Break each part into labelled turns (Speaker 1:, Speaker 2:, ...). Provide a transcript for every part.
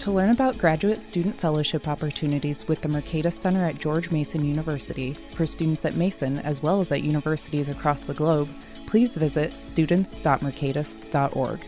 Speaker 1: To learn about graduate student fellowship opportunities with the Mercatus Center at George Mason University for students at Mason as well as at universities across the globe, please visit students.mercatus.org.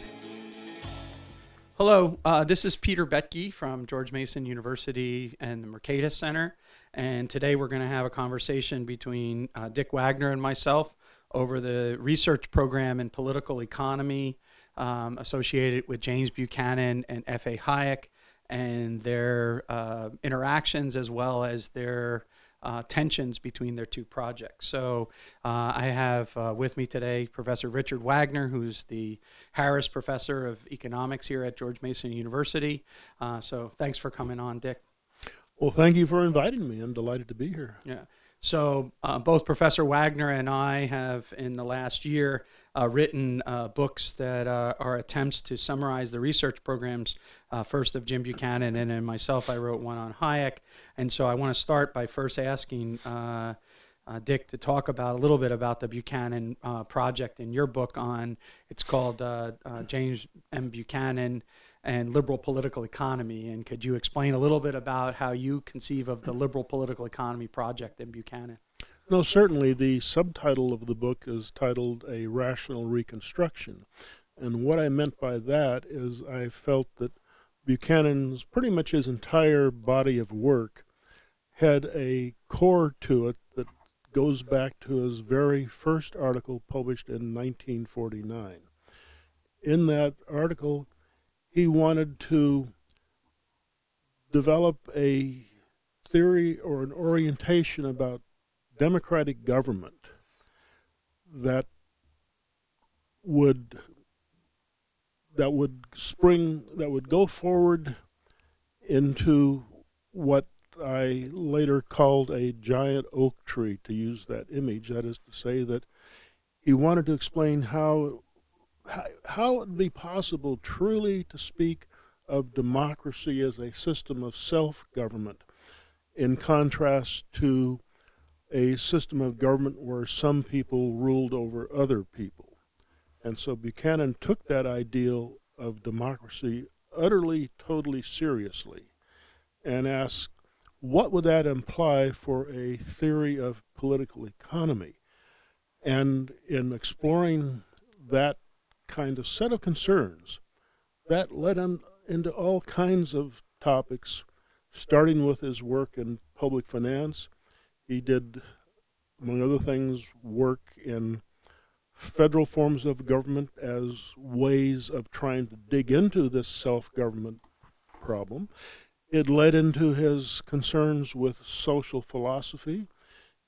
Speaker 2: Hello, uh, this is Peter Boettke from George Mason University and the Mercatus Center. And today we're going to have a conversation between uh, Dick Wagner and myself over the research program in political economy um, associated with James Buchanan and F.A. Hayek and their uh, interactions as well as their uh, tensions between their two projects. So uh, I have uh, with me today Professor Richard Wagner, who's the Harris Professor of Economics here at George Mason University. Uh, so thanks for coming on, Dick.
Speaker 3: Well, thank you for inviting me. I'm delighted to be here.
Speaker 2: Yeah. So, uh, both Professor Wagner and I have, in the last year, uh, written uh, books that uh, are attempts to summarize the research programs, uh, first of Jim Buchanan, and then myself, I wrote one on Hayek. And so, I want to start by first asking uh, Dick to talk about a little bit about the Buchanan project in your book on, it's called James M. Buchanan and liberal political economy. And could you explain a little bit about how you conceive of the liberal political economy project in Buchanan?
Speaker 3: No, certainly. The subtitle of the book is titled A Rational Reconstruction. And what I meant by that is I felt that Buchanan's pretty much his entire body of work had a core to it that goes back to his very first article published in 1949. In that article, he wanted to develop a theory or an orientation about democratic government that would that would spring that would go forward into what I later called a giant oak tree to use that image. That is to say that he wanted to explain how how, how it would be possible truly to speak of democracy as a system of self government in contrast to a system of government where some people ruled over other people. And so Buchanan took that ideal of democracy utterly, totally seriously and asked, what would that imply for a theory of political economy? And in exploring that kind of set of concerns that led him into all kinds of topics, starting with his work in public finance. He did, among other things, work in federal forms of government as ways of trying to dig into this self government problem. It led into his concerns with social philosophy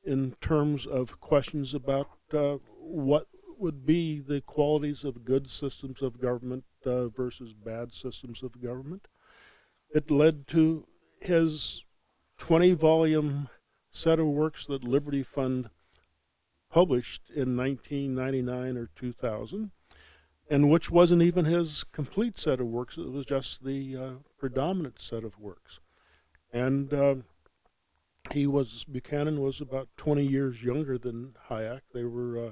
Speaker 3: in terms of questions about uh, what would be the qualities of good systems of government uh, versus bad systems of government. It led to his 20 volume set of works that Liberty Fund published in 1999 or 2000, and which wasn't even his complete set of works, it was just the uh, predominant set of works. And uh, he was, Buchanan was about 20 years younger than Hayek. They were uh,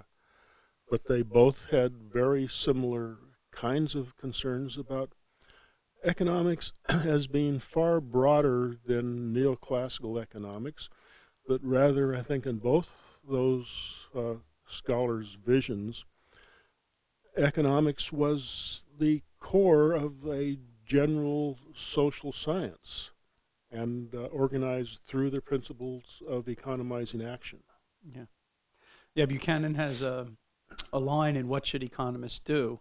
Speaker 3: but they both had very similar kinds of concerns about economics as being far broader than neoclassical economics, but rather, I think, in both those uh, scholars' visions, economics was the core of a general social science and uh, organized through the principles of economizing action.
Speaker 2: Yeah. Yeah, Buchanan has a a line in What Should Economists Do,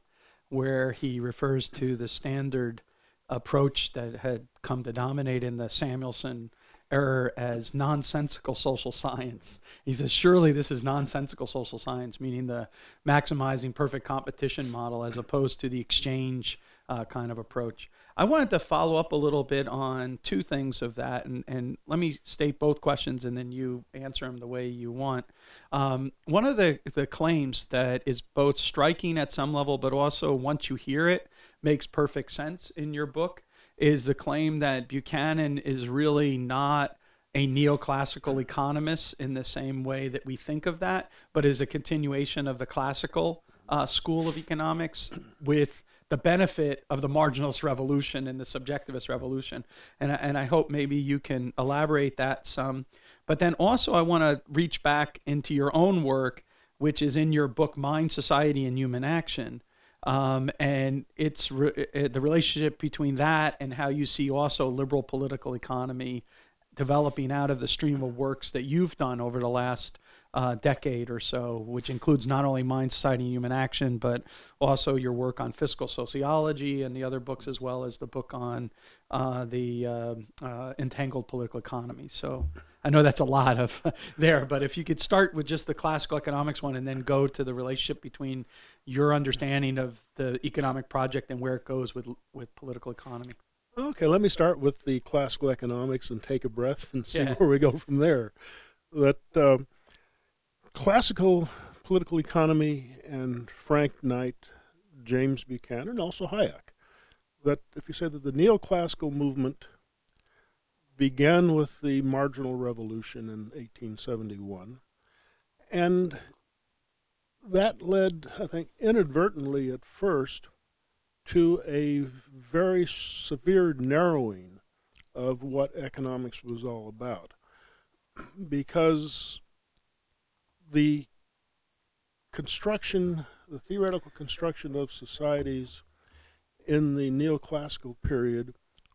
Speaker 2: where he refers to the standard approach that had come to dominate in the Samuelson era as nonsensical social science. He says, surely this is nonsensical social science, meaning the maximizing perfect competition model as opposed to the exchange uh, kind of approach. I wanted to follow up a little bit on two things of that, and, and let me state both questions and then you answer them the way you want. Um, one of the, the claims that is both striking at some level, but also once you hear it, makes perfect sense in your book is the claim that Buchanan is really not a neoclassical economist in the same way that we think of that, but is a continuation of the classical uh, school of economics with the benefit of the marginalist revolution and the subjectivist revolution. And, and I hope maybe you can elaborate that some. But then also, I want to reach back into your own work, which is in your book, Mind, Society, and Human Action. Um, and it's re- the relationship between that and how you see also liberal political economy developing out of the stream of works that you've done over the last uh, decade or so, which includes not only Mind, Society, and Human Action, but also your work on fiscal sociology and the other books, as well as the book on uh, the uh, uh entangled political economy. So I know that's a lot of there, but if you could start with just the classical economics one and then go to the relationship between your understanding of the economic project and where it goes with with political economy.
Speaker 3: Okay, let me start with the classical economics and take a breath and see yeah. where we go from there. That uh, classical political economy and Frank Knight, James Buchanan, also Hayek. That if you say that the neoclassical movement began with the marginal revolution in 1871, and that led, I think, inadvertently at first to a very severe narrowing of what economics was all about. Because the construction, the theoretical construction of societies in the neoclassical period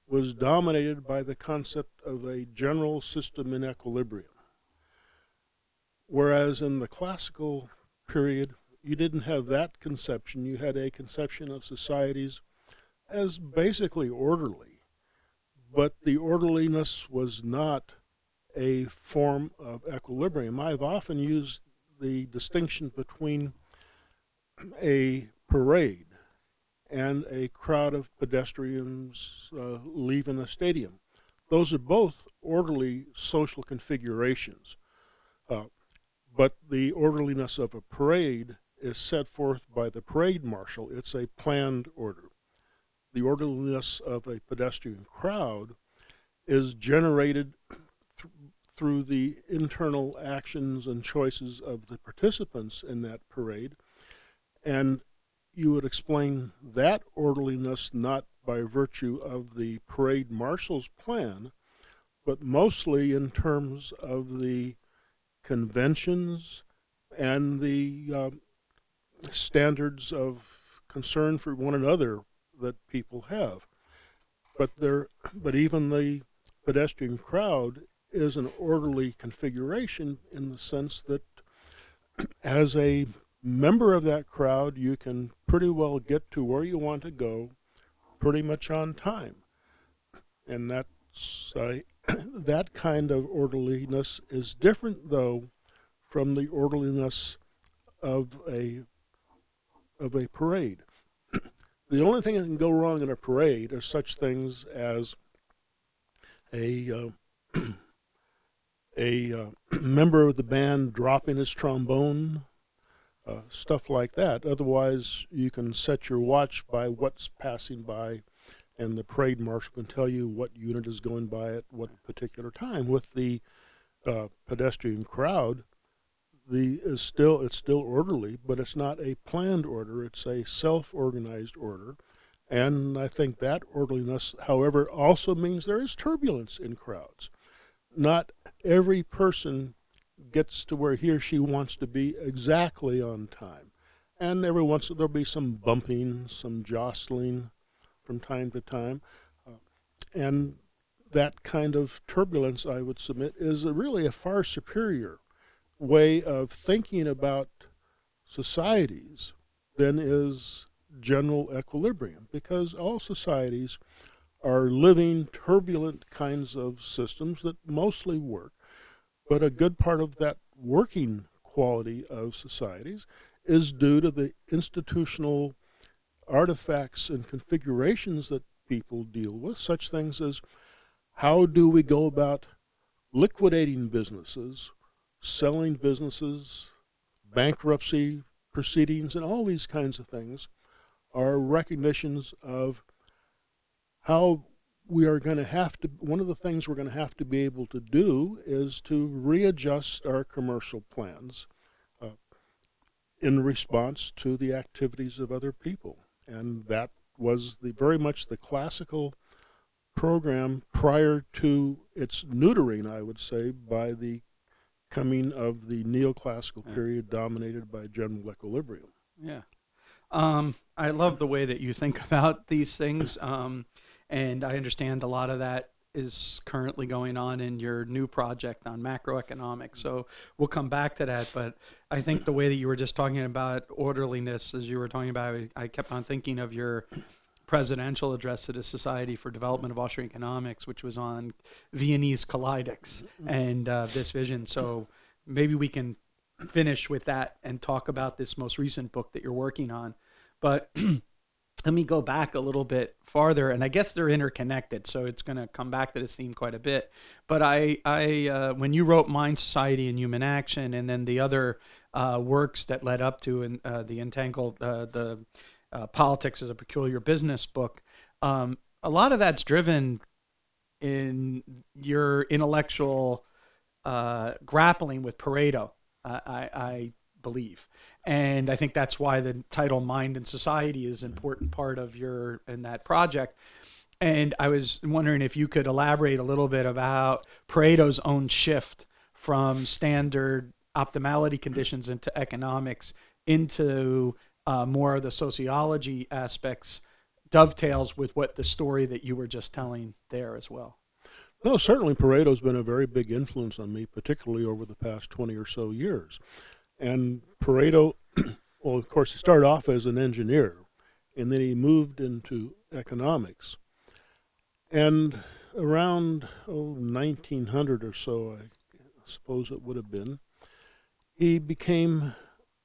Speaker 3: was dominated by the concept of a general system in equilibrium. Whereas in the classical period, you didn't have that conception. You had a conception of societies as basically orderly, but the orderliness was not a form of equilibrium. I've often used the distinction between a parade and a crowd of pedestrians uh, leaving a stadium. Those are both orderly social configurations. Uh, but the orderliness of a parade is set forth by the parade marshal. It's a planned order. The orderliness of a pedestrian crowd is generated through the internal actions and choices of the participants in that parade. And you would explain that orderliness not by virtue of the parade marshal's plan, but mostly in terms of the conventions and the uh, standards of concern for one another that people have. But there, but even the pedestrian crowd is an orderly configuration in the sense that as a member of that crowd, you can pretty well get to where you want to go pretty much on time. And that's uh, that kind of orderliness is different, though, from the orderliness of a of a parade. the only thing that can go wrong in a parade are such things as a uh, a uh, member of the band dropping his trombone, uh, stuff like that. Otherwise, you can set your watch by what's passing by and the parade marshal can tell you what unit is going by at what particular time. With the uh, pedestrian crowd, the is still it's still orderly, but it's not a planned order. It's a self-organized order, and I think that orderliness, however, also means there is turbulence in crowds. Not every person gets to where he or she wants to be exactly on time, and every once in, there'll be some bumping, some jostling from time to time. Uh, and that kind of turbulence, I would submit, is a really a far superior way of thinking about societies than is general equilibrium, because all societies are living turbulent kinds of systems that mostly work. But a good part of that working quality of societies is due to the institutional artifacts and configurations that people deal with, such things as how do we go about liquidating businesses, selling businesses, bankruptcy proceedings, and all these kinds of things are recognitions of how we are going to have to, one of the things we're going to have to be able to do is to readjust our commercial plans uh, in response to the activities of other people. And that was the very much the classical program prior to its neutering, I would say, by the coming of the neoclassical
Speaker 2: Yeah.
Speaker 3: period dominated by general equilibrium.
Speaker 2: Yeah. Um, I love the way that you think about these things. Um, and I understand a lot of that is currently going on in your new project on macroeconomics. So we'll come back to that. But I think the way that you were just talking about orderliness, as you were talking about, I kept on thinking of your presidential address to the Society for Development of Austrian Economics, which was on Viennese kaleidics and uh, this vision. So maybe we can finish with that and talk about this most recent book that you're working on. But let me go back a little bit farther, and I guess they're interconnected, so it's going to come back to this theme quite a bit. But I, I, uh, when you wrote Mind, Society, and Human Action, and then the other uh, works that led up to and uh, the entangled, uh, the uh, politics as a peculiar business book, um, a lot of that's driven in your intellectual uh, grappling with Pareto. I, I believe, and I think that's why the title "Mind and Society" is an important part of your in that project. And I was wondering if you could elaborate a little bit about Pareto's own shift from standard optimality conditions into economics into uh, more of the sociology aspects dovetails with what the story that you were just telling there as well.
Speaker 3: No, certainly Pareto's been a very big influence on me, particularly over the past 20 or so years. And Pareto, well, of course, he started off as an engineer, and then he moved into economics. And around oh, 1900 or so, I suppose it would have been, he became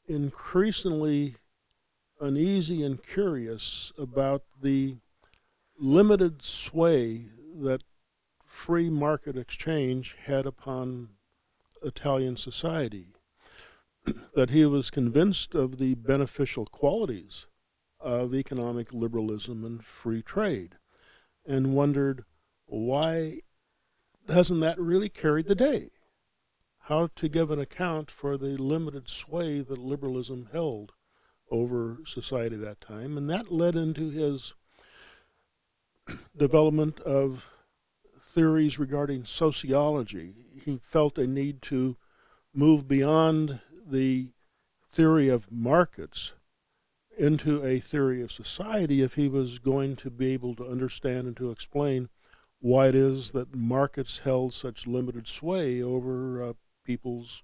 Speaker 3: increasingly uneasy and curious about the limited sway that free market exchange had upon Italian society. That he was convinced of the beneficial qualities of economic liberalism and free trade and wondered why hasn't that really carried the day? How to give an account for the limited sway that liberalism held over society at that time. And that led into his development of theories regarding sociology. He felt a need to move beyond the theory of markets into a theory of society if he was going to be able to understand and to explain why it is that markets held such limited sway over uh, people's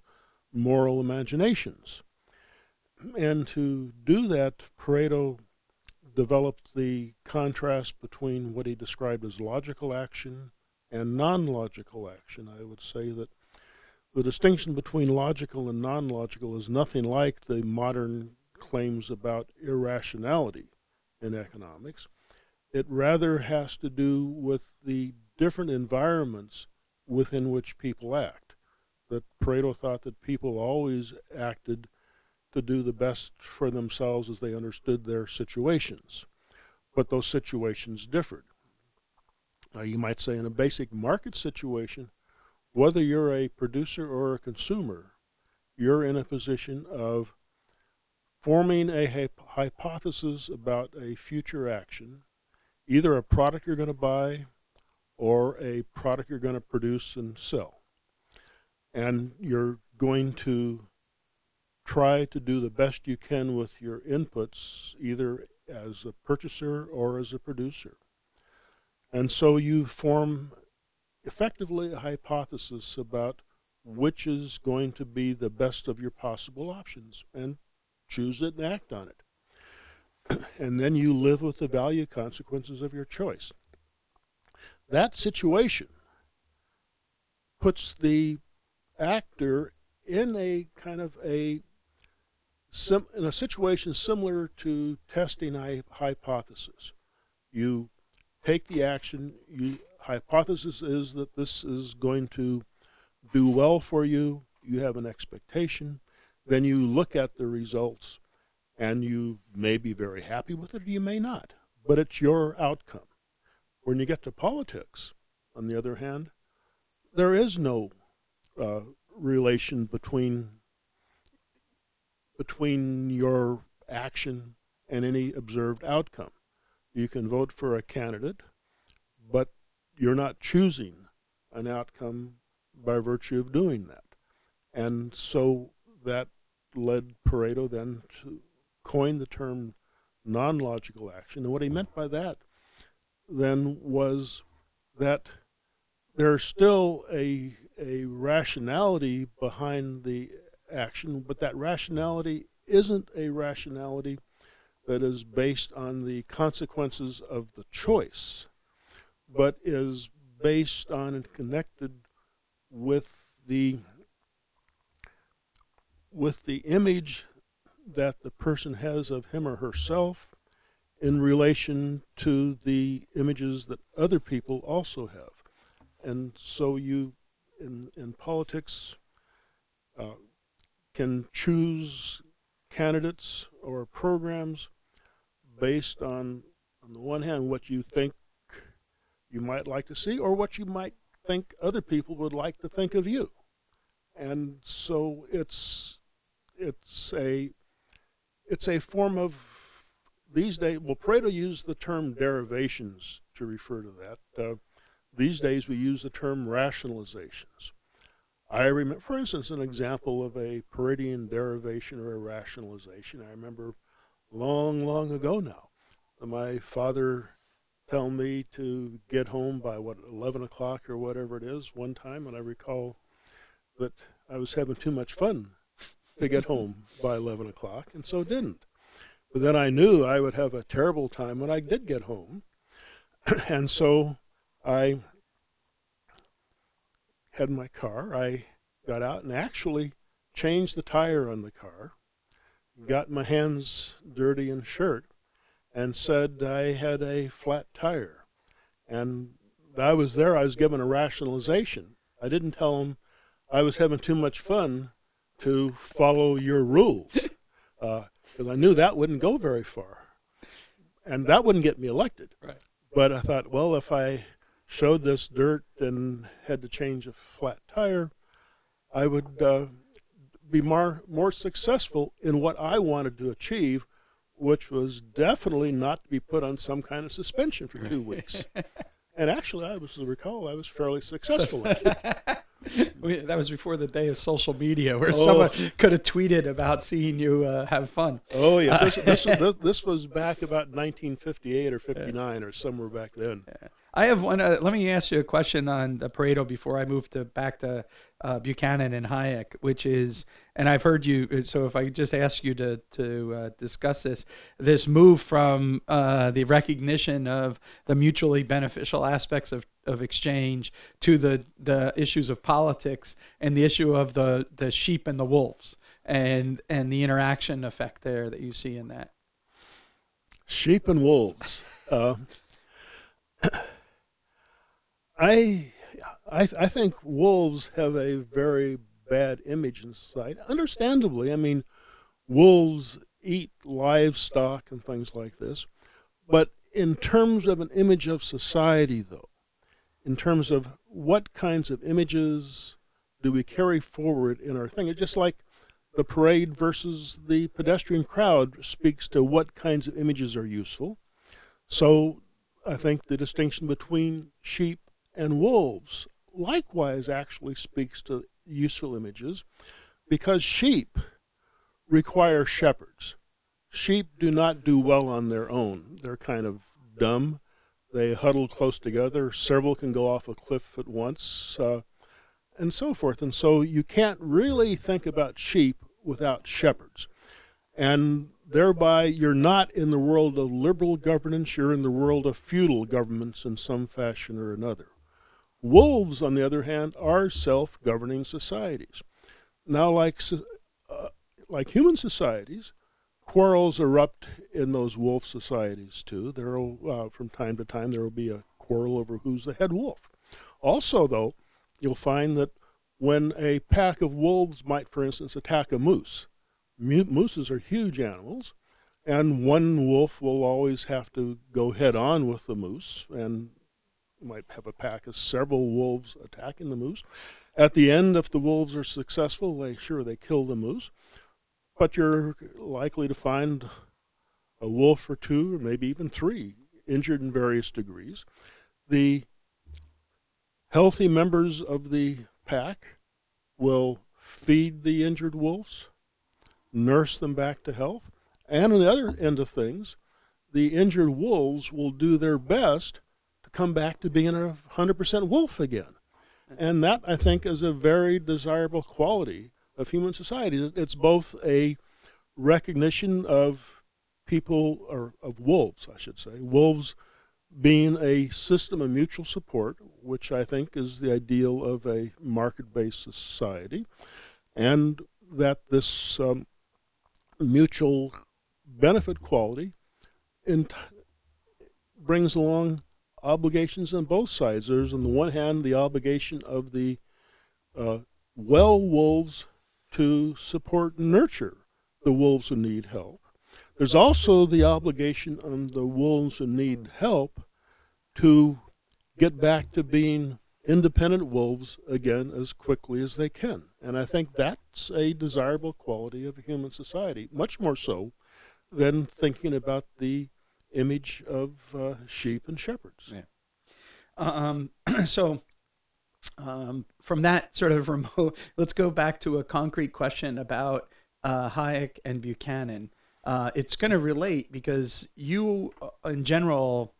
Speaker 3: moral imaginations. And to do that, Pareto developed the contrast between what he described as logical action and non logical action. I would say that the distinction between logical and non logical is nothing like the modern claims about irrationality in economics. It rather has to do with the different environments within which people act. That Pareto thought that people always acted to do the best for themselves as they understood their situations. But those situations differed. Now, you might say in a basic market situation, whether you're a producer or a consumer, you're in a position of forming a hypothesis about a future action, either a product you're going to buy or a product you're going to produce and sell. And you're going to try to do the best you can with your inputs, either as a purchaser or as a producer. And so you form effectively a hypothesis about which is going to be the best of your possible options and choose it and act on it. and then you live with the value consequences of your choice. That situation puts the actor in a kind of a sim, in a situation similar to testing a hypothesis. You take the action. You hypothesis is that this is going to do well for you. You have an expectation. Then you look at the results, and you may be very happy with it, or you may not. But it's your outcome. When you get to politics, on the other hand, there is no uh, relation between between your action and any observed outcome. You can vote for a candidate, but you're not choosing an outcome by virtue of doing that. And so that led Pareto then to coin the term non logical action. And what he meant by that then was that there's still a, a rationality behind the action, but that rationality isn't a rationality that is based on the consequences of the choice, but is based on and connected with the with the image that the person has of him or herself in relation to the images that other people also have. And so you, in, in politics, uh, can choose candidates or programs based on, on the one hand, what you think you might like to see or what you might think other people would like to think of you. And so it's it's a it's a form of these days. Well, Pareto used the term derivations to refer to that. Uh, these days, we use the term rationalizations. I remember, for instance, an example of a Paretian derivation or a rationalization. I remember long, long ago now, my father tell me to get home by what 11 o'clock or whatever it is one time and i recall that i was having too much fun to get mm-hmm. home by 11 o'clock and so didn't. But then i knew i would have a terrible time when i did get home and so i had my car. I got out and actually changed the tire on the car got my hands dirty in shirt and said I had a flat tire. And I was there, I was given a rationalization. I didn't tell him I was having too much fun to follow your rules because uh, I knew that wouldn't go very far. And that wouldn't get me elected.
Speaker 2: Right.
Speaker 3: But I thought, well, if I showed this dirt and had to change a flat tire, I would uh, be more, more successful in what I wanted to achieve which was definitely not to be put on some kind of suspension for two weeks. and actually, I was recall I was fairly successful at it.
Speaker 2: that was before the day of social media, where oh. someone could have tweeted about seeing you uh, have fun.
Speaker 3: Oh yes, this, this, this, this, was back about 1958 or 59 or somewhere back then.
Speaker 2: Yeah. I have one. Uh, let me ask you a question on the Pareto before I move to back to uh, Buchanan and Hayek, which is, and I've heard you. So if I just ask you to to uh, discuss this, this move from uh, the recognition of the mutually beneficial aspects of, of exchange to the the issues of politics and the issue of the the sheep and the wolves and and the interaction effect there that you see in that.
Speaker 3: Sheep and wolves. I, I, I think wolves have a very bad image in society. Understandably, I mean, wolves eat livestock and things like this. But in terms of an image of society, though, in terms of what kinds of images do we carry forward in our thing, it's just like the parade versus the pedestrian crowd speaks to what kinds of images are useful. So I think the distinction between sheep and wolves likewise actually speaks to useful images because sheep require shepherds. Sheep do not do well on their own. They're kind of dumb. They huddle close together. Several can go off a cliff at once, uh, and so forth. And so you can't really think about sheep without shepherds. And thereby, you're not in the world of liberal governance, you're in the world of feudal governments in some fashion or another. Wolves, on the other hand, are self governing societies. Now, like, uh, like human societies, quarrels erupt in those wolf societies too. There uh, from time to time, there will be a quarrel over who's the head wolf. Also, though, you'll find that when a pack of wolves might, for instance, attack a moose, mooses are huge animals, and one wolf will always have to go head on with the moose, and might have a pack of several wolves attacking the moose. At the end, if the wolves are successful, they sure they kill the moose, but you're likely to find a wolf or two, or maybe even three, injured in various degrees. The healthy members of the pack will feed the injured wolves, nurse them back to health, and on the other end of things, the injured wolves will do their best come back to being a 100% wolf again. And that, I think, is a very desirable quality of human society. It's both a recognition of people, or of wolves, I should say, wolves being a system of mutual support, which I think is the ideal of a market based society, and that this um, mutual benefit quality in brings along obligations on both sides. There's, on the one hand, the obligation of the uh, well wolves to support and nurture the wolves who need help. There's also the obligation on the wolves who need help to get back to being independent wolves again as quickly as they can. And I think that's a desirable quality of a human society, much more so than thinking about the image of uh, sheep and shepherds.
Speaker 2: Yeah. Um, so, um, from that sort of remote, let's go back to a concrete question about uh, Hayek and Buchanan. Uh, it's going to relate because you, uh, in general,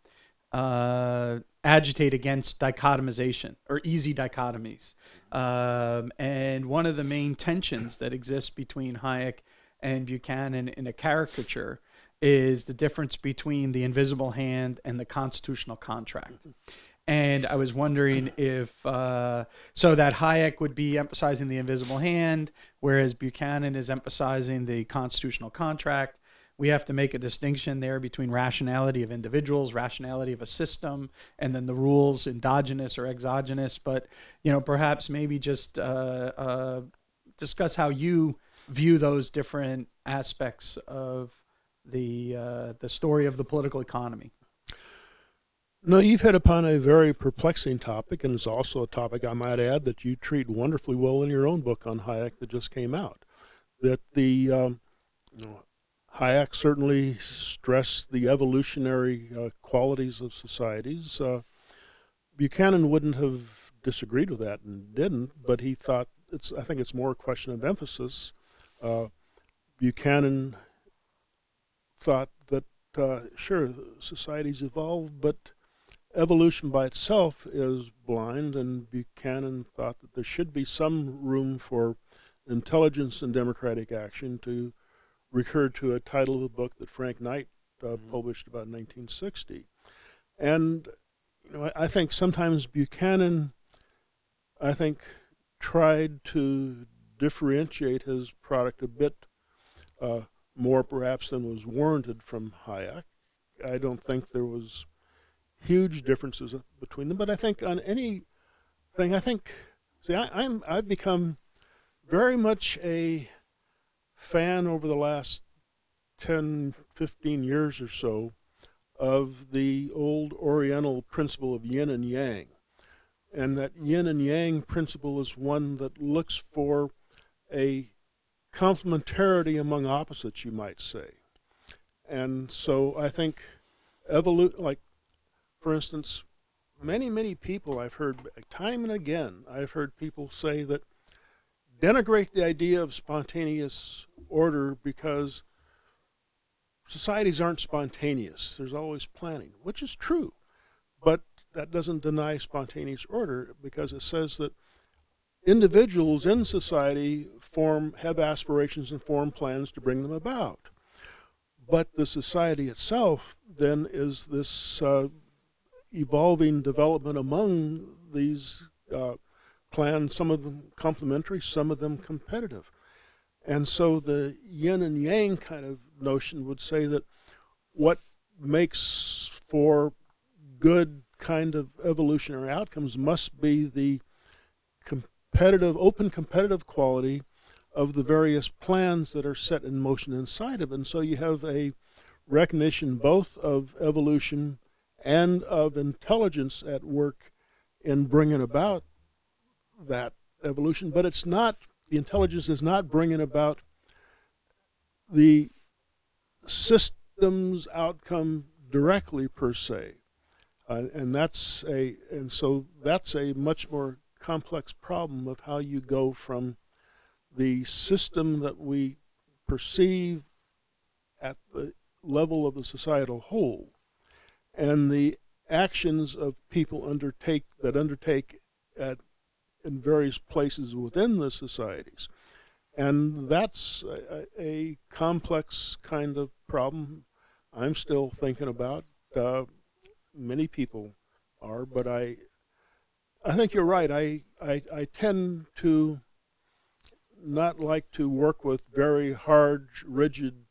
Speaker 2: uh, agitate against dichotomization or easy dichotomies. Um, and one of the main tensions that exists between Hayek and Buchanan in a caricature is the difference between the invisible hand and the constitutional contract. And I was wondering if uh, so that Hayek would be emphasizing the invisible hand, whereas Buchanan is emphasizing the constitutional contract we have to make a distinction there between rationality of individuals, rationality of a system, and then the rules, endogenous or exogenous. But you know, perhaps maybe just uh, uh, discuss how you view those different aspects of the uh, the story of the political economy.
Speaker 3: No, you've hit upon a very perplexing topic, and it's also a topic I might add that you treat wonderfully well in your own book on Hayek that just came out. That the um, Hayek certainly stressed the evolutionary uh, qualities of societies. Uh, Buchanan wouldn't have disagreed with that and didn't, but he thought it's. I think it's more a question of emphasis. Uh, Buchanan thought that uh, sure societies evolve, but evolution by itself is blind, and Buchanan thought that there should be some room for intelligence and democratic action to recur to a title of a book that Frank Knight uh, mm-hmm. published about 1960. And you know, I, I, think sometimes Buchanan, I think, tried to differentiate his product a bit uh, more perhaps than was warranted from Hayek. I don't think there was huge differences between them, but I think on any thing, I think, see, I, I'm I've become very much a fan over the last 10, 15 years or so of the old Oriental principle of yin and yang. And that yin and yang principle is one that looks for a complementarity among opposites, you might say. And so I think evolute, like, for instance, many, many people I've heard time and again, I've heard people say that denigrate the idea of spontaneous order because societies aren't spontaneous. There's always planning, which is true. But that doesn't deny spontaneous order because it says that individuals in society form have aspirations and form plans to bring them about. But the society itself then is this uh, evolving development among these uh, plans, some of them complementary, some of them competitive. And so the yin and yang kind of notion would say that what makes for good kind of evolutionary outcomes must be the competitive, open competitive quality of the various plans that are set in motion inside of it. And so you have a recognition both of evolution and of intelligence at work in bringing about that evolution, but it's not, the intelligence is not bringing about the system's outcome directly per se. Uh, and that's a, and so that's a much more complex problem of how you go from the system that we perceive at the level of the societal whole and the actions of people undertake that undertake at in various places within the societies. And that's a, a complex kind of problem i'm still thinking about. Uh, many people are but i i think you're right. I, I i tend to not like to work with very hard rigid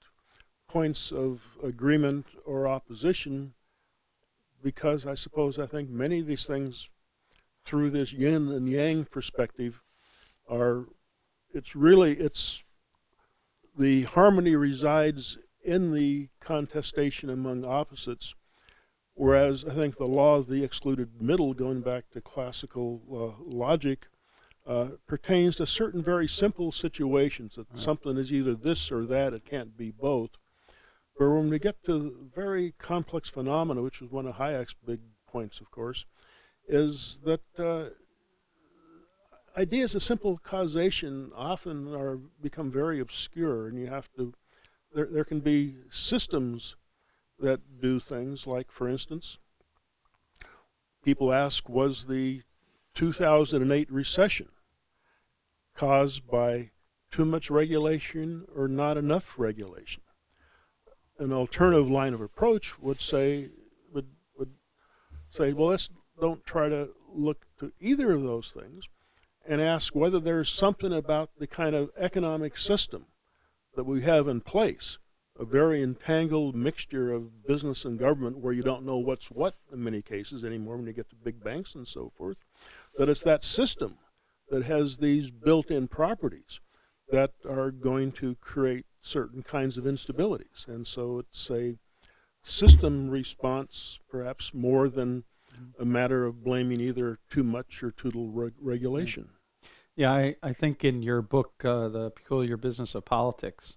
Speaker 3: points of agreement or opposition because I suppose I think many of these things through this yin and yang perspective are it's really it's the harmony resides in the contestation among opposites whereas I think the law of the excluded middle going back to classical uh, logic uh, pertains to certain very simple situations that right. something is either this or that it can't be both but when we get to very complex phenomena, which is one of Hayek's big points, of course, is that uh, ideas of simple causation often are become very obscure, and you have to. There, there can be systems that do things like, for instance, people ask, was the 2008 recession caused by too much regulation or not enough regulation? an alternative line of approach would say would would say, well, let's don't try to look to either of those things, and ask whether there's something about the kind of economic system that we have in place, a very entangled mixture of business and government, where you don't know what's what in many cases anymore when you get to big banks and so forth. That it's that system that has these built-in properties that are going to create certain kinds of instabilities. And so it's a system response, perhaps more than a matter of blaming either too much or too little reg- regulation.
Speaker 2: Yeah, I, I think in your book, uh, The Peculiar Business of Politics,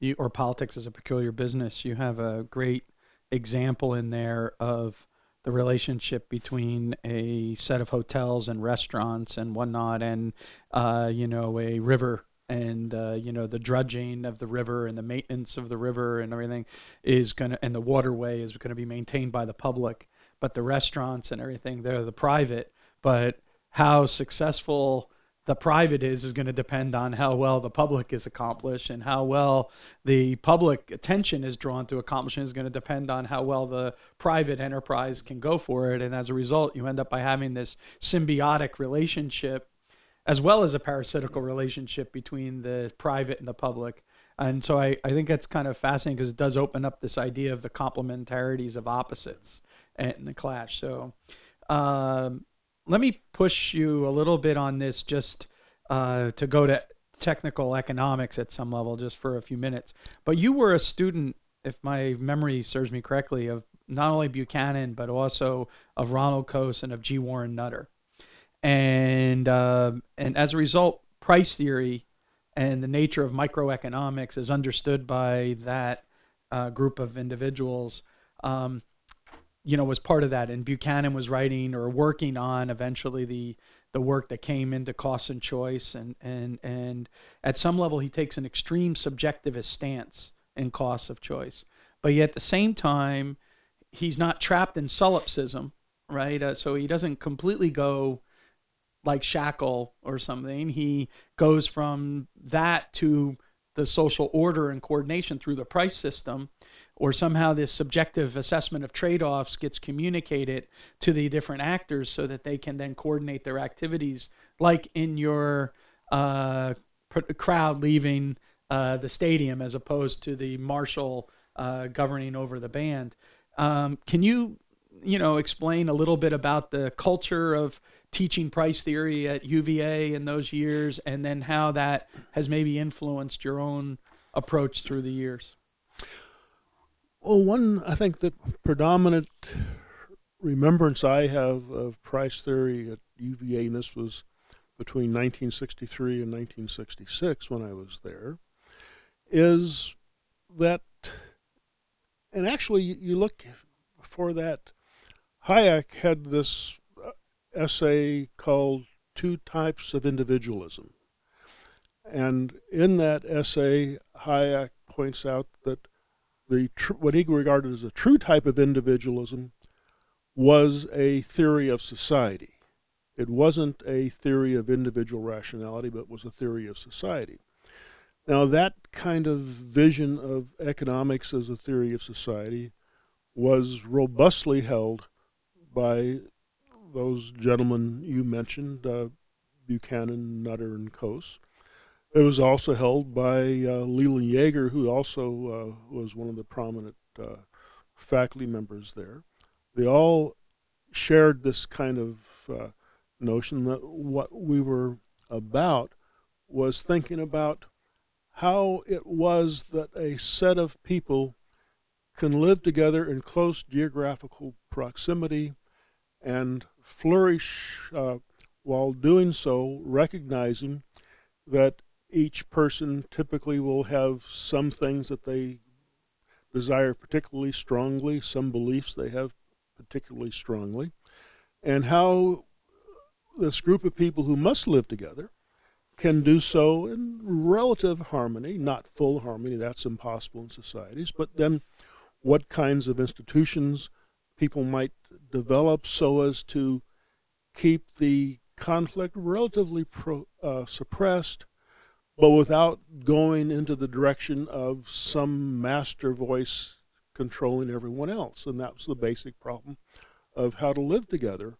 Speaker 2: you, or Politics as a Peculiar Business, you have a great example in there of the relationship between a set of hotels and restaurants and whatnot and, uh, you know, a river and uh, you know the dredging of the river and the maintenance of the river and everything is to and the waterway is to be maintained by the public but the restaurants and everything they're the private but how successful the private is is going to depend on how well the public is accomplished and how well the public attention is drawn to accomplishing is going to depend on how well the private enterprise can go for it and as a result you end up by having this symbiotic relationship as well as a parasitical relationship between the private and the public. And so I, I think that's kind of fascinating because it does open up this idea of the complementarities of opposites and the clash. So um, let me push you a little bit on this just uh, to go to technical economics at some level just for a few minutes. But you were a student, if my memory serves me correctly, of not only Buchanan, but also of Ronald Coase and of G. Warren Nutter and uh, and as a result, price theory and the nature of microeconomics is understood by that uh, group of individuals. Um, you know, was part of that, and Buchanan was writing or working on eventually the the work that came into cost and choice, and and and at some level he takes an extreme subjectivist stance in cost of choice, but yet at the same time he's not trapped in solipsism, right? Uh, so he doesn't completely go like Shackle or something. He goes from that to the social order and coordination through the price system, or somehow this subjective assessment of trade offs gets communicated to the different actors so that they can then coordinate their activities, like in your uh, crowd leaving uh, the stadium as opposed to the marshal uh, governing over the band. Um, can you, you know, explain a little bit about the culture of teaching price theory at UVA in those years, and then how that has maybe influenced your own approach through the years?
Speaker 3: Well, one I think the predominant remembrance I have of price theory at UVA, and this was between 1963 and 1966 when I was there, is that, and actually you look for that, Hayek had this uh, essay called Two Types of Individualism. And in that essay, Hayek points out that the tr- what he regarded as a true type of individualism was a theory of society. It wasn't a theory of individual rationality, but was a theory of society. Now, that kind of vision of economics as a theory of society was robustly held by those gentlemen you mentioned, uh, Buchanan, Nutter, and Coase. It was also held by uh, Leland Yeager, who also uh, was one of the prominent uh, faculty members there. They all shared this kind of uh, notion that what we were about was thinking about how it was that a set of people can live together in close geographical proximity and flourish uh, while doing so, recognizing that each person typically will have some things that they desire particularly strongly, some beliefs they have particularly strongly, and how this group of people who must live together can do so in relative harmony, not full harmony, that's impossible in societies, but then what kinds of institutions people might develop so as to keep the conflict relatively pro, uh, suppressed but without going into the direction of some master voice controlling everyone else. And that was the basic problem of how to live together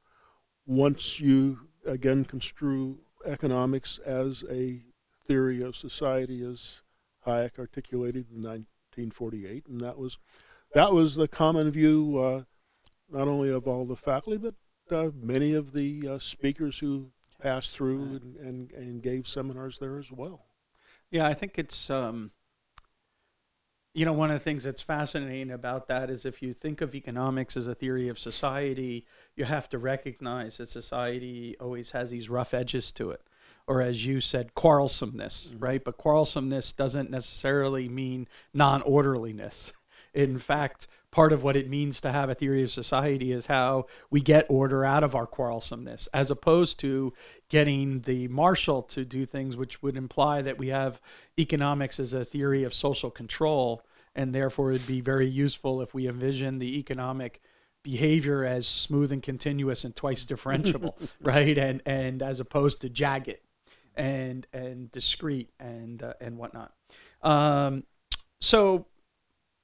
Speaker 3: once you again construe economics as a theory of society as Hayek articulated in 1948 and that was that was the common view uh, not only of all the faculty but uh, many of the uh, speakers who passed through and, and, and gave seminars there as well.
Speaker 2: Yeah, I think it's um, you know one of the things that's fascinating about that is if you think of economics as a theory of society, you have to recognize that society always has these rough edges to it, or as you said, quarrelsomeness, mm-hmm. right? But quarrelsomeness doesn't necessarily mean non-orderliness. In fact, part of what it means to have a theory of society is how we get order out of our quarrelsomeness, as opposed to getting the marshal to do things which would imply that we have economics as a theory of social control, and therefore it'd be very useful if we envision the economic behavior as smooth and continuous and twice differentiable, right? And and as opposed to jagged and and discrete and uh, and whatnot. Um, so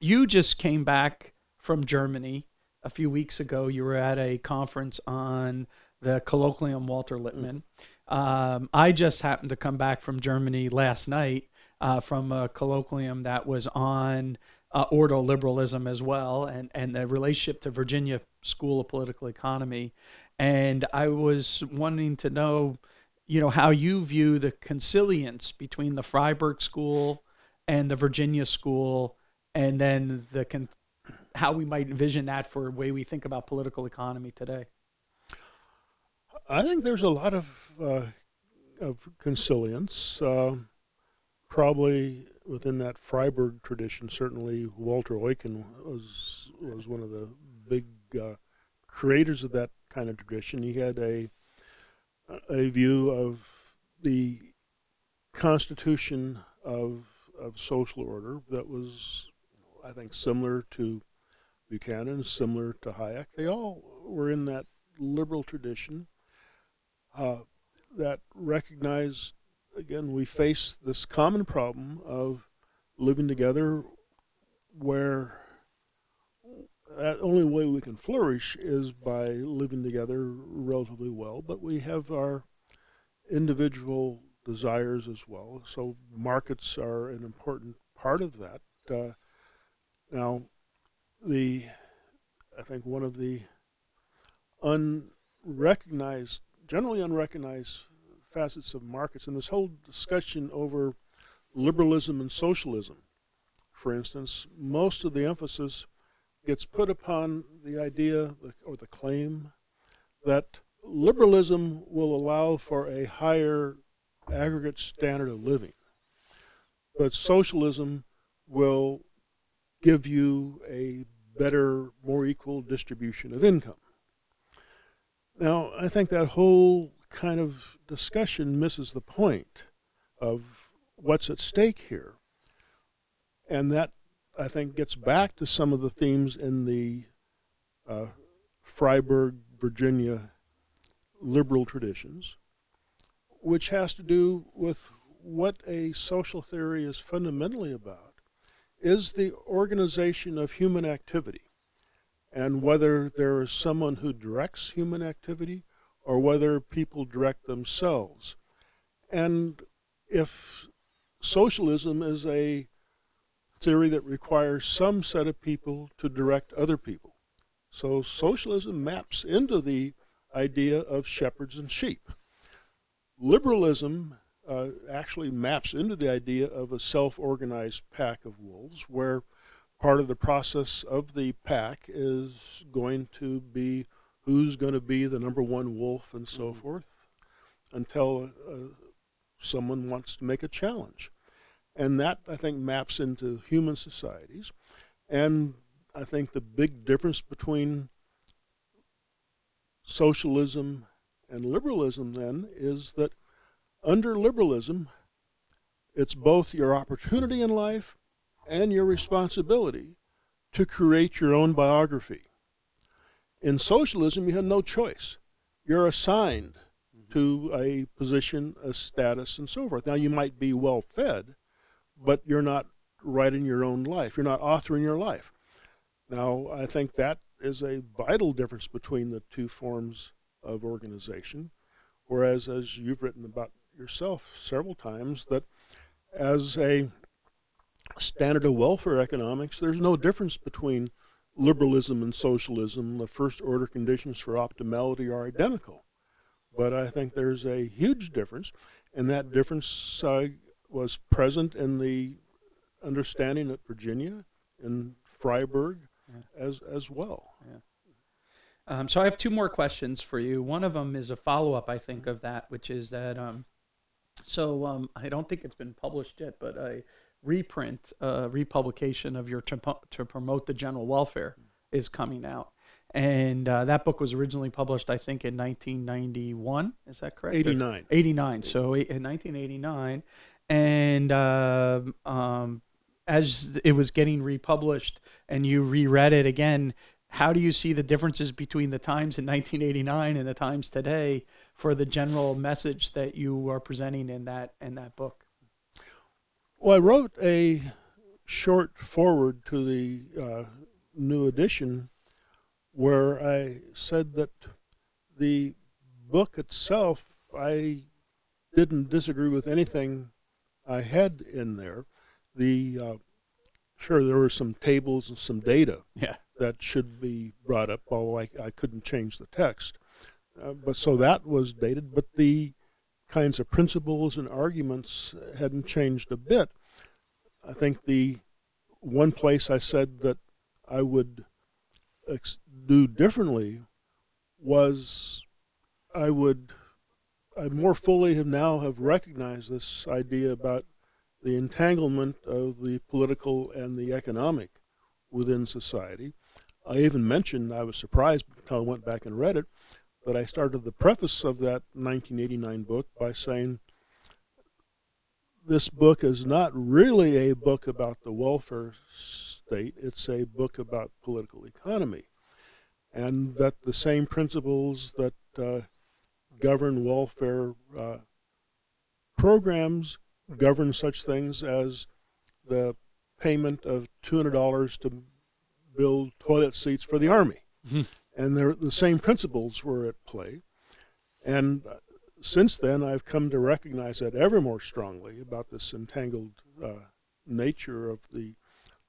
Speaker 2: you just came back from Germany a few weeks ago. You were at a conference on the colloquium Walter mm. Lippmann. Um, I just happened to come back from Germany last night uh, from a colloquium that was on uh, ordoliberalism as well and, and the relationship to Virginia School of Political Economy. And I was wanting to know, you know, how you view the consilience between the Freiburg School and the Virginia School and then the con- how we might envision that for the way we think about political economy today.
Speaker 3: I think there's a lot of uh, of consilience. Uh, probably within that Freiburg tradition, certainly Walter Eucken was was one of the big uh, creators of that kind of tradition. He had a a view of the constitution of of social order that was, I think, similar to Buchanan, similar to Hayek. They all were in that liberal tradition uh, that recognized, again, we face this common problem of living together where the only way we can flourish is by living together relatively well, but we have our individual desires as well. So markets are an important part of that. Uh, now, the I think one of the unrecognized, generally unrecognized facets of markets, and this whole discussion over liberalism and socialism, for instance, most of the emphasis gets put upon the idea or the claim that liberalism will allow for a higher aggregate standard of living, but socialism will give you a better, more equal distribution of income. Now, I think that whole kind of discussion misses the point of what's at stake here. And that, I think, gets back to some of the themes in the uh, Freiburg, Virginia liberal traditions, which has to do with what a social theory is fundamentally about, is the organization of human activity and whether there is someone who directs human activity or whether people direct themselves. And if socialism is a theory that requires some set of people to direct other people. So socialism maps into the idea of shepherds and sheep. Liberalism uh, actually maps into the idea of a self organized pack of wolves where part of the process of the pack is going to be who's going to be the number one wolf and so mm-hmm. forth until uh, someone wants to make a challenge. And that, I think, maps into human societies. And I think the big difference between socialism and liberalism then is that under liberalism, it's both your opportunity in life and your responsibility to create your own biography. In socialism, you have no choice. You're assigned mm-hmm. to a position, a status, and so forth. Now, you might be well fed, but you're not writing your own life. You're not authoring your life. Now, I think that is a vital difference between the two forms of organization. Whereas, as you've written about yourself several times, that as a standard of welfare economics, there's no difference between liberalism and socialism. The first order conditions for optimality are identical. But I think there's a huge difference, and that difference uh, was present in the understanding at Virginia and Freiburg yeah. as, as well.
Speaker 2: Yeah. Um, so I have two more questions for you. One of them is a follow up, I think, of that, which is that. Um, so um, I don't think it's been published yet, but a reprint, uh, republication of your to, to, promote the general welfare is coming out. And uh, that book was originally published, I think, in 1991. Is that correct?
Speaker 3: 89.
Speaker 2: 89. So in 1989. And uh, um, as it was getting republished and you reread it again, how do you see the differences between the times in 1989 and the times today for the general message that you are presenting in that in that book?
Speaker 3: Well, I wrote a short foreword to the uh, new edition where I said that the book itself, I didn't disagree with anything I had in there. The uh, sure there were some tables and some data
Speaker 2: yeah.
Speaker 3: That should be brought up, although I, I couldn't change the text. Uh, but so that was dated, but the kinds of principles and arguments hadn't changed a bit. I think the one place I said that I would ex- do differently was I would I more fully have now have recognized this idea about the entanglement of the political and the economic within society. I even mentioned I was surprised until I went back and read it that I started the preface of that 1989 book by saying this book is not really a book about the welfare state, it's a book about political economy. And that the same principles that uh, govern welfare uh, programs govern such things as the payment of $200 to build toilet seats for the Army. Mm-hmm. And the same principles were at play. And since then, I've come to recognize that ever more strongly about this entangled uh, nature of the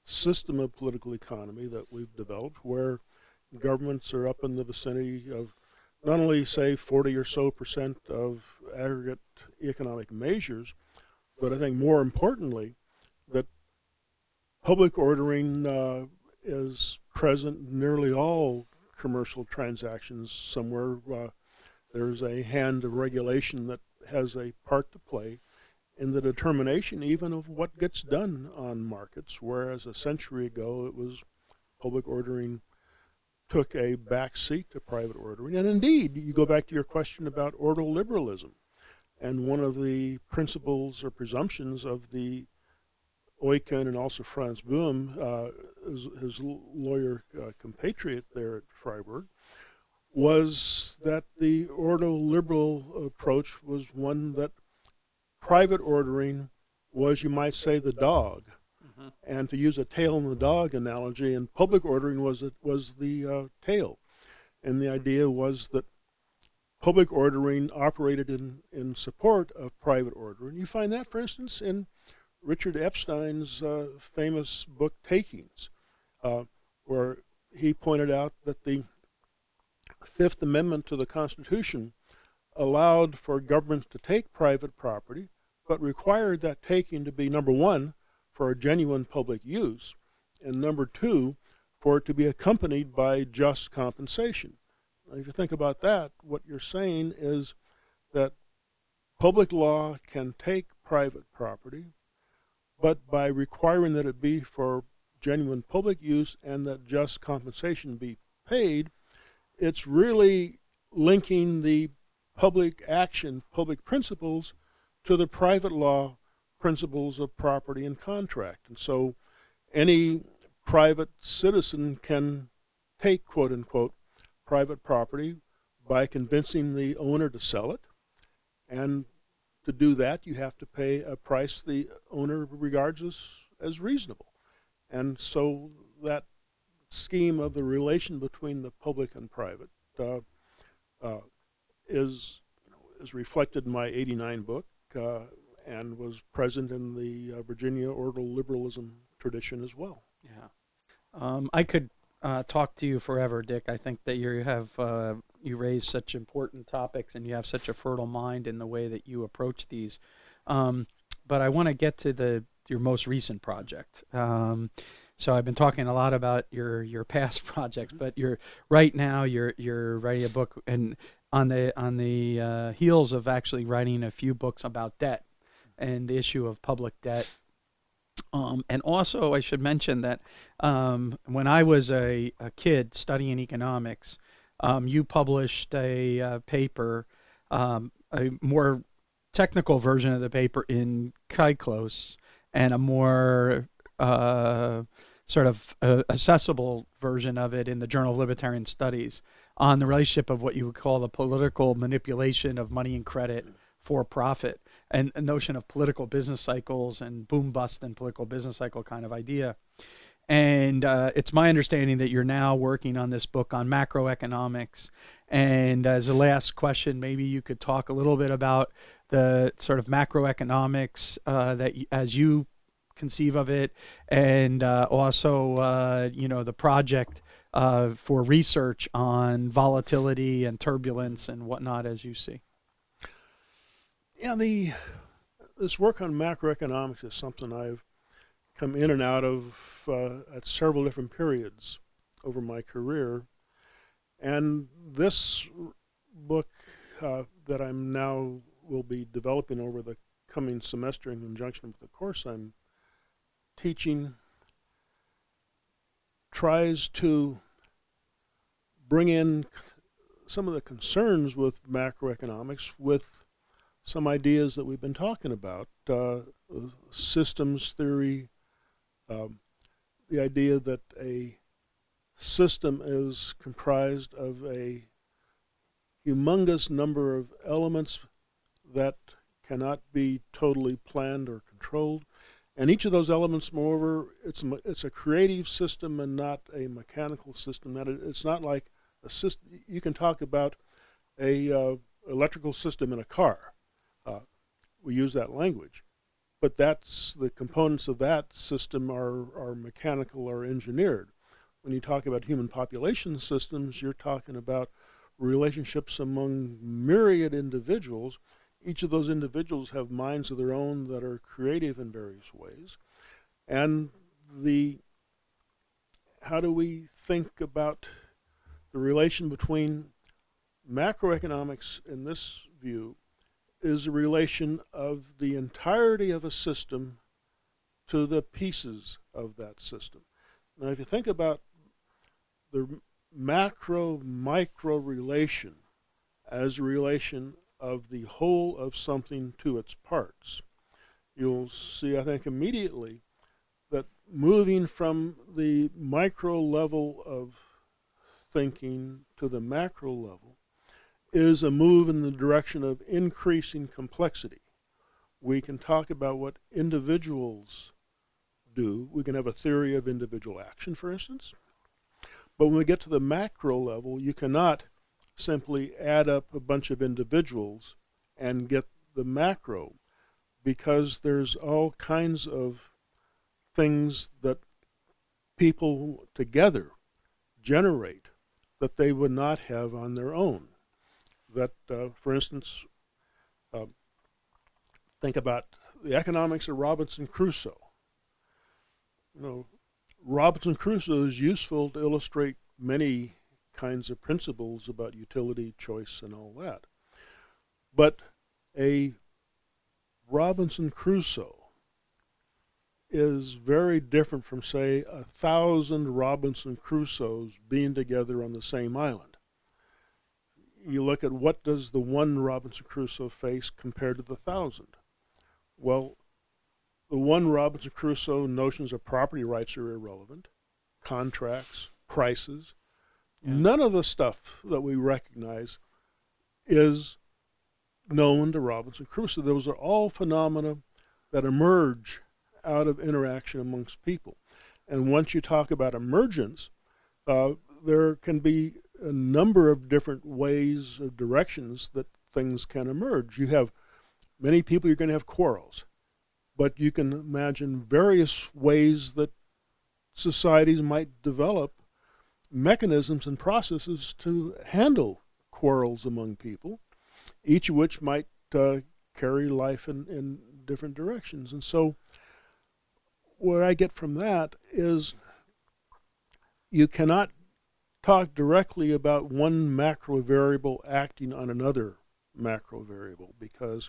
Speaker 3: system of political economy that we've developed, where governments are up in the vicinity of not only, say, 40 or so percent of aggregate economic measures, but I think more importantly, that public ordering uh, is present in nearly all commercial transactions somewhere. Uh, there's a hand of regulation that has a part to play in the determination even of what gets done on markets, whereas a century ago it was public ordering took a back seat to private ordering. And indeed, you go back to your question about ordoliberalism. And one of the principles or presumptions of the Eucken and also Franz Bohm, uh, his, his, lawyer uh, compatriot there at Freiburg, was that the ordoliberal approach was one that private ordering was, you might say, the dog. Mm-hmm. And to use a tail and the dog analogy, and public ordering was it was the uh, tail. And the idea was that public ordering operated in, in support of private ordering. You find that, for instance, in Richard Epstein's uh, famous book Takings, uh, where he pointed out that the Fifth Amendment to the Constitution allowed for governments to take private property but required that taking to be number one, for a genuine public use, and number two, for it to be accompanied by just compensation. Now, if you think about that, what you're saying is that public law can take private property, but by requiring that it be for genuine public use and that just compensation be paid, it's really linking the public action, public principles to the private law principles of property and contract. And so any private citizen can take, quote unquote, private property by convincing the owner to sell it. And to do that, you have to pay a price the owner regards as, as reasonable. And so that scheme of the relation between the public and private uh, uh, is, is reflected in my 89 book. Uh, and was present in the uh, Virginia ordoliberalism tradition as well.
Speaker 2: Yeah. Um, I could uh, talk to you forever, Dick. I think that you have uh, you raise such important topics, and you have such a fertile mind in the way that you approach these. Um, but I want to get to the your most recent project. Um, so I've been talking a lot about your your past projects, but you're right now you're you're writing a book, and on the on the uh, heels of actually writing a few books about debt and the issue of public debt. Um, and also, I should mention that um, when I was a, a, kid studying economics, um, you published a uh, paper, um, a more technical version of the paper in Kyklos, and a more uh, sort of uh, accessible version of it in the Journal of Libertarian Studies on the relationship of what you would call the political manipulation of money and credit for profit and a notion of political business cycles and boom bust and political business cycle kind of idea. And uh, it's my understanding that you're now working on this book on macroeconomics. And as a last question, maybe you could talk a little bit about the sort of macroeconomics uh, that, as you conceive of it, and uh, also, uh, you know, the project uh, for research on volatility and turbulence and whatnot as you see?
Speaker 3: Yeah, the this work on macroeconomics is something I've come in and out of uh, at several different periods over my career, and this book uh, that I'm now will be developing over the coming semester in conjunction with the course I'm teaching tries to bring in some of the concerns with macroeconomics with some ideas that we've been talking about uh, systems theory, um, the idea that a system is comprised of a humongous number of elements that cannot be totally planned or controlled. And each of those elements, moreover, it's a, it's a creative system and not a mechanical system. That it, it's not like a system. You can talk about a uh, electrical system in a car. Uh, we use that language, but that's the components of that system are, are mechanical or engineered. When you talk about human population systems, you're talking about relationships among myriad individuals. Each of those individuals have minds of their own that are creative in various ways. And the how do we think about the relation between macroeconomics in this view is a relation of the entirety of a system to the pieces of that system. Now, if you think about the macro micro relation as a relation of the whole of something to its parts, you'll see, I think, immediately that moving from the micro level of thinking to the macro level is a move in the direction of increasing complexity. We can talk about what individuals do. We can have a theory of individual action, for instance. But when we get to the macro level, you cannot simply add up a bunch of individuals and get the macro because there's all kinds of things that people together generate that they would not have on their own. That, uh, for instance, uh, think about the economics of Robinson Crusoe. You know, Robinson Crusoe is useful to illustrate many kinds of principles about utility, choice, and all that. But a Robinson Crusoe is very different from, say, a thousand Robinson Crusoes being together on the same island. You look at what does the one Robinson Crusoe face compared to the thousand. Well, the one Robinson Crusoe notions of property rights are irrelevant, contracts, prices. Yeah. None of the stuff that we recognize is known to Robinson Crusoe. Those are all phenomena that emerge out of interaction amongst people. And once you talk about emergence, uh, there can be a number of different ways or directions that things can emerge. You have many people, you're going to have quarrels, but you can imagine various ways that societies might develop mechanisms and processes to handle quarrels among people, each of which might uh, carry life in, in different directions. And so what I get from that is you cannot talk directly about one macro variable acting on another macro variable because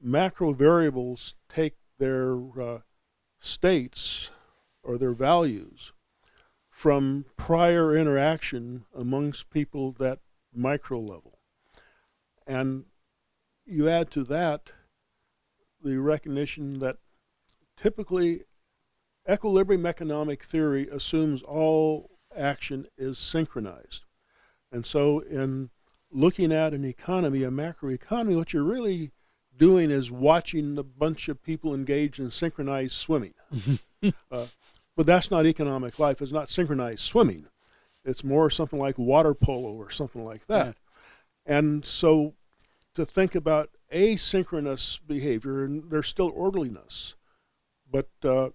Speaker 3: macro variables take their uh, states or their values from prior interaction amongst people that micro level. And you add to that the recognition that typically Equilibrium economic theory assumes all action is synchronized. And so, in looking at an economy, a macroeconomy, what you're really doing is watching a bunch of people engage in synchronized swimming. uh, but that's not economic life. It's not synchronized swimming. It's more something like water polo or something like that. Yeah. And so, to think about asynchronous behavior, and there's still orderliness, but uh,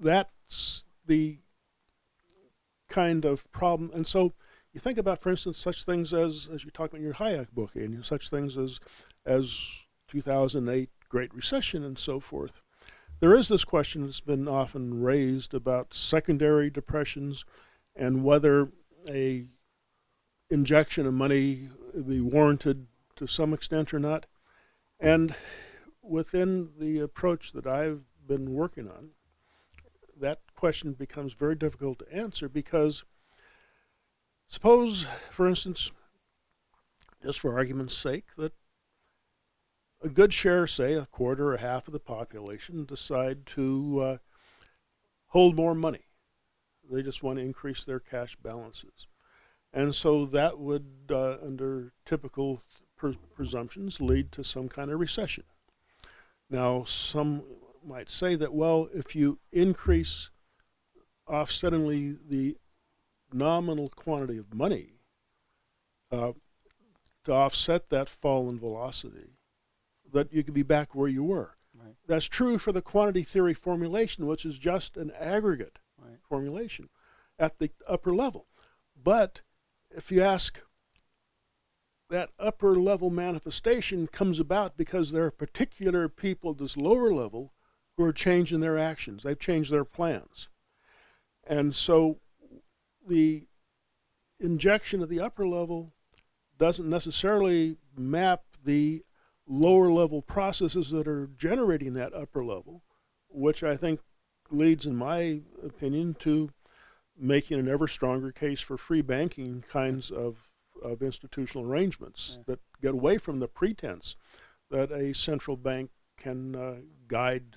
Speaker 3: that's the kind of problem. And so you think about, for instance, such things as, as you talk about in your Hayek book, and such things as, as 2008 Great Recession and so forth. There is this question that's been often raised about secondary depressions and whether a injection of money be warranted to some extent or not. And within the approach that I've been working on, that question becomes very difficult to answer because suppose, for instance, just for argument's sake, that a good share, say a quarter or half of the population, decide to uh, hold more money. They just want to increase their cash balances. And so that would, uh, under typical presumptions, lead to some kind of recession. Now, some might say that, well, if you increase offsettingly the nominal quantity of money, uh, to offset that fall in velocity, that you could be back where you were.
Speaker 2: Right.
Speaker 3: That's true for the quantity theory formulation, which is just an aggregate
Speaker 2: Right.
Speaker 3: formulation at the upper level. But if you ask, that upper level manifestation comes about because there are particular people at this lower level who are changing their actions. They've changed their plans. And so the injection at the upper level doesn't necessarily map the lower level processes that are generating that upper level, which I think leads, in my opinion, to making an ever stronger case for free banking kinds of, of institutional arrangements
Speaker 2: Yeah.
Speaker 3: that get away from the pretense that a central bank can uh, guide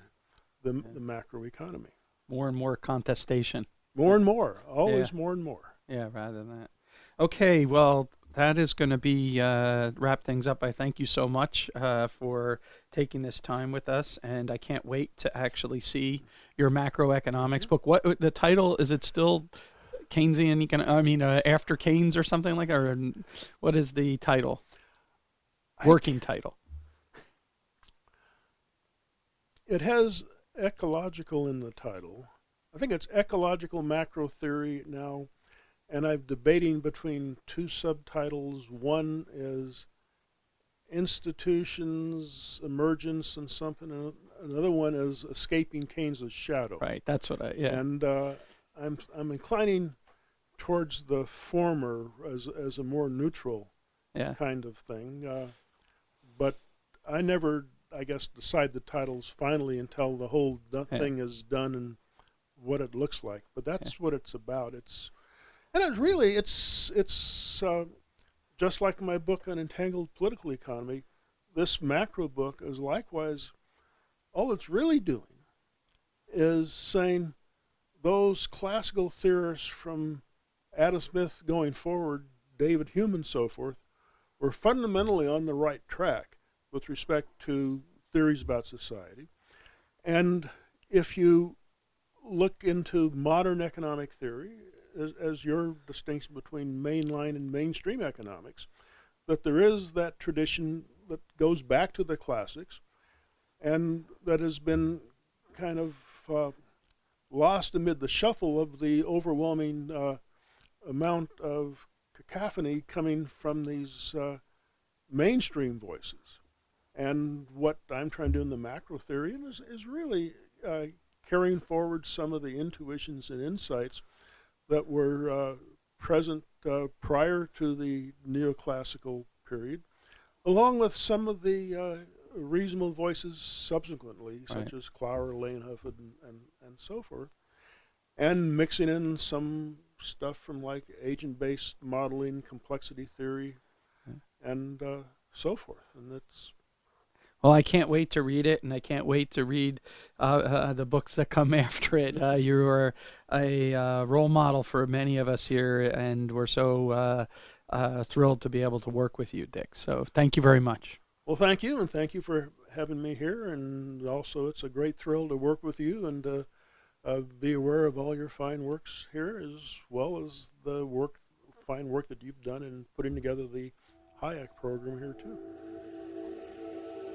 Speaker 3: the,
Speaker 2: Yeah.
Speaker 3: the macroeconomy.
Speaker 2: More and more contestation.
Speaker 3: More and more, always
Speaker 2: Yeah.
Speaker 3: more and more.
Speaker 2: Yeah, rather than that. Okay, well, that is going to be uh, wrap things up. I thank you so much uh, for taking this time with us, and I can't wait to actually see your macroeconomics book. What the title is? It still Keynesian? Econ- I mean, uh, after Keynes or something like that. Or what is the title? Working title.
Speaker 3: It has ecological in the title. I think it's ecological macro theory now, and I'm debating between two subtitles. One is institutions, emergence, and something. And another one is escaping Keynes's shadow.
Speaker 2: Right. That's what I. Yeah.
Speaker 3: And uh, I'm I'm inclining towards the former as as a more neutral
Speaker 2: yeah.
Speaker 3: kind of thing. Uh, but I never, I guess, decide the titles finally until the whole do-
Speaker 2: Yeah.
Speaker 3: thing is done and what it looks like. But that's what it's about. It's and it's really it's it's uh, just like my book on entangled political economy. This macro book is likewise all it's really doing is saying those classical theorists from Adam Smith going forward, David Hume and so forth, were fundamentally on the right track with respect to theories about society. And if you look into modern economic theory, as, as your distinction between mainline and mainstream economics, that there is that tradition that goes back to the classics and that has been kind of uh, lost amid the shuffle of the overwhelming uh, amount of cacophony coming from these uh, mainstream voices. And what I'm trying to do in the macro theory is, is really uh, carrying forward some of the intuitions and insights that were uh, present uh, prior to the neoclassical period, along with some of the uh, reasonable voices subsequently, such as Clower, Leijonhufvud, and, and, and so forth, and mixing in some stuff from like agent-based modeling, complexity theory,
Speaker 2: Yeah.
Speaker 3: and uh, so forth. And it's
Speaker 2: Well, I can't wait to read it, and I can't wait to read uh, uh, the books that come after it. Uh, you are a uh, role model for many of us here, and we're so uh, uh, thrilled to be able to work with you, Dick. So thank you very much.
Speaker 3: well, thank you, and thank you for having me here. And also, it's a great thrill to work with you and be aware of all your fine works here, as well as the work, fine work that you've done in putting together the Hayek program here too.